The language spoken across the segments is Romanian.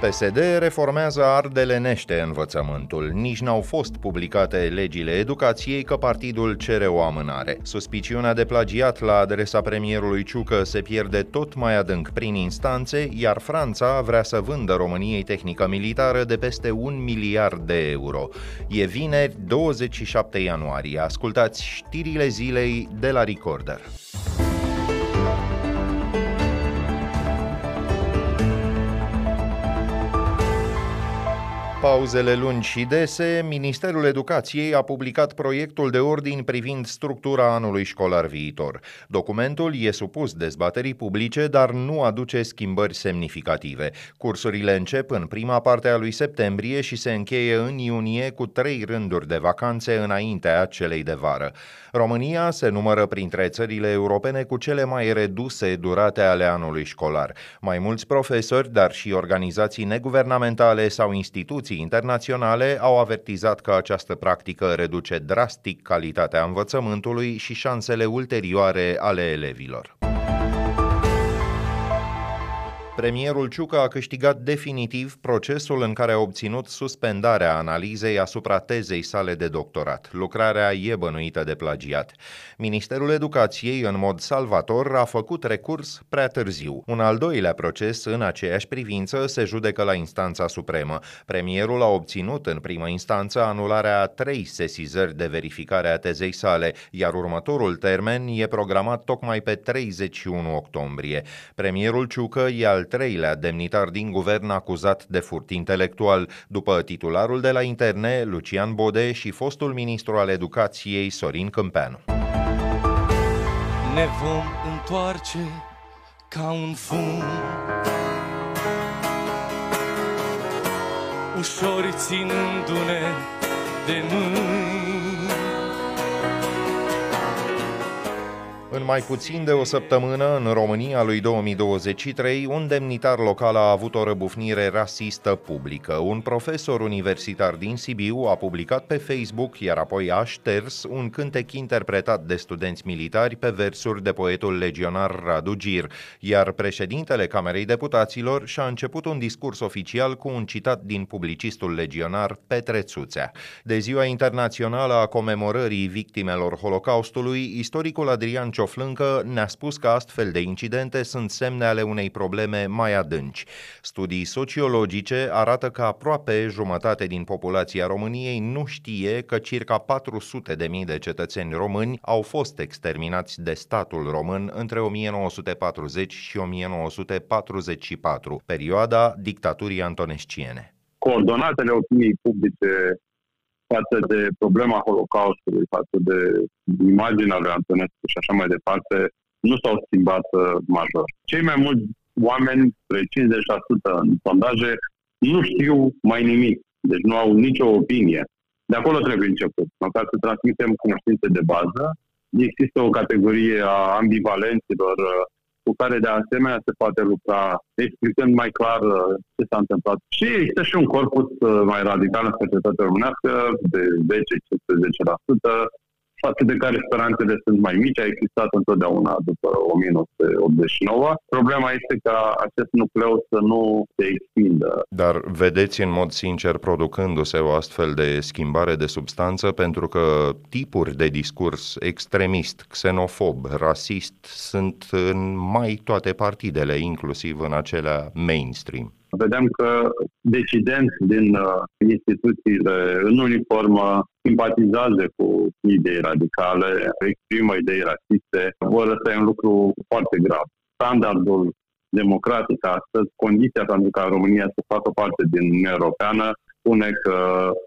PSD reformează ardelenește învățământul. Nici n-au fost publicate legile educației că partidul cere o amânare. Suspiciunea de plagiat la adresa premierului Ciucă se pierde tot mai adânc prin instanțe, iar Franța vrea să vândă României tehnică militară de peste un miliard de euro. E vineri, 27 ianuarie. Ascultați știrile zilei de la Recorder. Pauzele lungi și dese, Ministerul Educației a publicat proiectul de ordin privind structura anului școlar viitor. Documentul e supus dezbaterii publice, dar nu aduce schimbări semnificative. Cursurile încep în prima parte a lui septembrie și se încheie în iunie cu trei rânduri de vacanțe înaintea celei de vară. România se numără printre țările europene cu cele mai reduse durate ale anului școlar. Mai mulți profesori, dar și organizații neguvernamentale sau instituții instituții internaționale au avertizat că această practică reduce drastic calitatea învățământului și șansele ulterioare ale elevilor. Premierul Ciucă a câștigat definitiv procesul în care a obținut suspendarea analizei asupra tezei sale de doctorat. Lucrarea e bănuită de plagiat. Ministerul Educației, în mod salvator, a făcut recurs prea târziu. Un al doilea proces, în aceeași privință, se judecă la instanța supremă. Premierul a obținut în primă instanță anularea a trei sesizări de verificare a tezei sale, iar următorul termen e programat tocmai pe 31 octombrie. Premierul Ciucă e al treilea demnitar din guvern acuzat de furt intelectual, după titularul de la interne, Lucian Bode, și fostul ministru al educației, Sorin Câmpeanu. Ne vom întoarce ca un fum. Ușor ținându-ne de mâini În mai puțin de o săptămână, în România lui 2023, un demnitar local a avut o răbufnire rasistă publică. Un profesor universitar din Sibiu a publicat pe Facebook, iar apoi a șters un cântec interpretat de studenți militari pe versuri de poetul legionar Radu Gir, iar președintele Camerei Deputaților și-a început un discurs oficial cu un citat din publicistul legionar Petre Țuțea. De ziua internațională a comemorării victimelor Holocaustului, istoricul Adrian Cioflâncă ne-a spus că astfel de incidente sunt semne ale unei probleme mai adânci. Studii sociologice arată că aproape jumătate din populația României nu știe că circa 400 de mii de cetățeni români au fost exterminați de statul român între 1940 și 1944, perioada dictaturii antonesciene. Coordonatele opiniei publice față de problema Holocaustului, față de imaginea lui Antonescu și așa mai departe, nu s-au schimbat uh, major. Cei mai mulți oameni, 50% în sondaje, nu știu mai nimic, deci nu au nicio opinie. De acolo trebuie început. Măcar să transmitem cunoștințe de bază. Există o categorie a ambivalenților uh, cu care de asemenea se poate lucra, explicând mai clar uh, ce s-a întâmplat. Și există și un corpus uh, mai radical în societatea românească, de 10-15%, față de care speranțele sunt mai mici, a existat întotdeauna după 1989. Problema este ca acest nucleu să nu se extindă. Dar vedeți în mod sincer producându-se o astfel de schimbare de substanță pentru că tipuri de discurs extremist, xenofob, rasist sunt în mai toate partidele, inclusiv în acelea mainstream. Vedem că decidenți din uh, instituțiile în uniformă simpatizează cu idei radicale, exprimă idei rasiste, vor ăsta e un lucru foarte grav. Standardul democratic astăzi, condiția pentru ca România să facă parte din Uniunea Europeană, spune că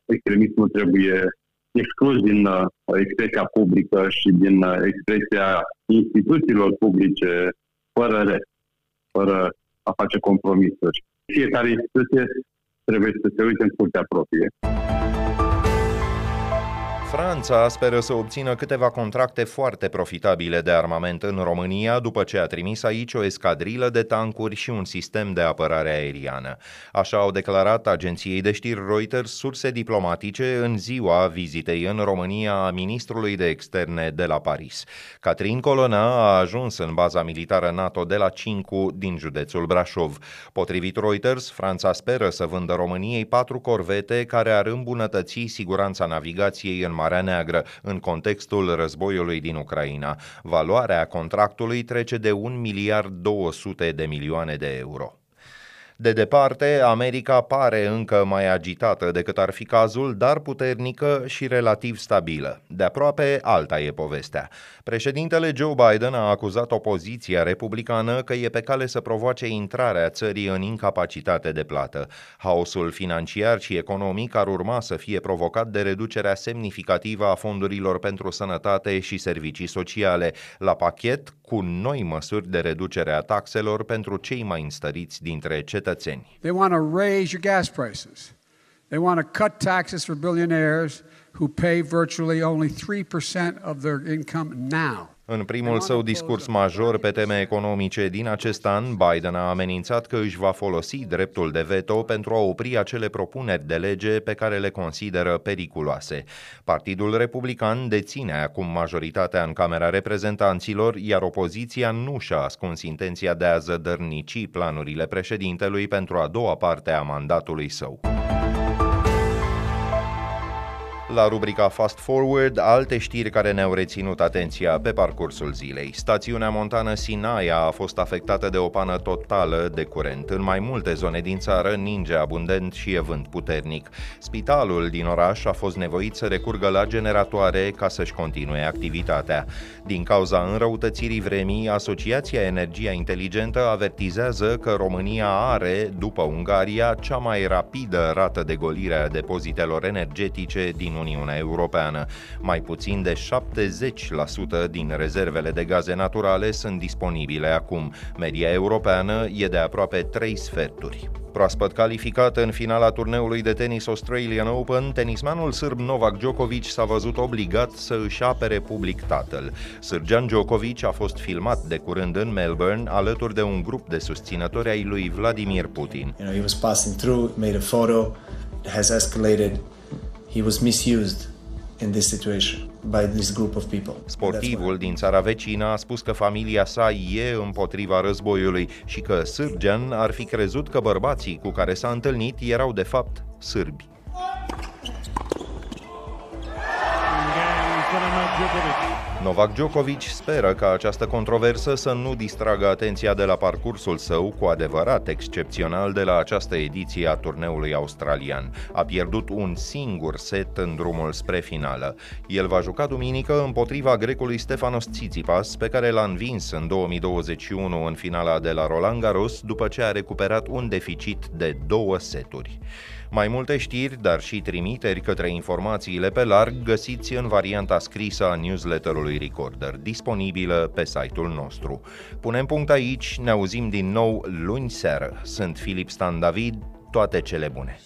extremismul trebuie exclus din uh, expresia publică și din uh, expresia instituțiilor publice fără rest, fără a face compromisuri fiecare instituție trebuie să se uite în curtea proprie. Franța speră să obțină câteva contracte foarte profitabile de armament în România după ce a trimis aici o escadrilă de tancuri și un sistem de apărare aeriană. Așa au declarat agenției de știri Reuters surse diplomatice în ziua vizitei în România a ministrului de externe de la Paris. Catrin Colonna a ajuns în baza militară NATO de la Cincu din județul Brașov. Potrivit Reuters, Franța speră să vândă României patru corvete care ar îmbunătăți siguranța navigației în Marea Neagră, în contextul războiului din Ucraina. Valoarea contractului trece de 1 miliard 200 de milioane de euro. De departe, America pare încă mai agitată decât ar fi cazul, dar puternică și relativ stabilă. De aproape, alta e povestea. Președintele Joe Biden a acuzat opoziția republicană că e pe cale să provoace intrarea țării în incapacitate de plată. Haosul financiar și economic ar urma să fie provocat de reducerea semnificativă a fondurilor pentru sănătate și servicii sociale, la pachet cu noi măsuri de reducere a taxelor pentru cei mai înstăriți dintre cetățeni. They want to raise your gas prices. They want to cut taxes for billionaires who pay virtually only 3% of their income now. În primul său discurs major pe teme economice din acest an, Biden a amenințat că își va folosi dreptul de veto pentru a opri acele propuneri de lege pe care le consideră periculoase. Partidul Republican deține acum majoritatea în Camera Reprezentanților, iar opoziția nu și-a ascuns intenția de a zădărnici planurile președintelui pentru a doua parte a mandatului său. La rubrica Fast Forward, alte știri care ne-au reținut atenția pe parcursul zilei. Stațiunea montană Sinaia a fost afectată de o pană totală de curent. În mai multe zone din țară ninge abundent și e vânt puternic. Spitalul din oraș a fost nevoit să recurgă la generatoare ca să-și continue activitatea. Din cauza înrăutățirii vremii, Asociația Energia Inteligentă avertizează că România are, după Ungaria, cea mai rapidă rată de golire a depozitelor energetice din Uniunea Europeană. Mai puțin de 70% din rezervele de gaze naturale sunt disponibile acum. Media europeană e de aproape 3 sferturi. Proaspăt calificat în finala turneului de tenis Australian Open, tenismanul sârb Novak Djokovic s-a văzut obligat să își apere public tatăl. Sârgean Djokovic a fost filmat de curând în Melbourne alături de un grup de susținători ai lui Vladimir Putin. You know, he was passing through, made a photo, it has escalated he was misused in this situation by this group of people. Sportivul din țara vecină a spus că familia sa e împotriva războiului și că Sârgean ar fi crezut că bărbații cu care s-a întâlnit erau de fapt sârbi. Novak Djokovic speră ca această controversă să nu distragă atenția de la parcursul său cu adevărat excepțional de la această ediție a turneului australian. A pierdut un singur set în drumul spre finală. El va juca duminică împotriva grecului Stefanos Tsitsipas, pe care l-a învins în 2021 în finala de la Roland Garros, după ce a recuperat un deficit de două seturi. Mai multe știri, dar și trimiteri către informațiile pe larg găsiți în varianta scrisă a newsletterului Recorder, disponibilă pe site-ul nostru. Punem punct aici, ne auzim din nou luni seară. Sunt Filip Stan David, toate cele bune!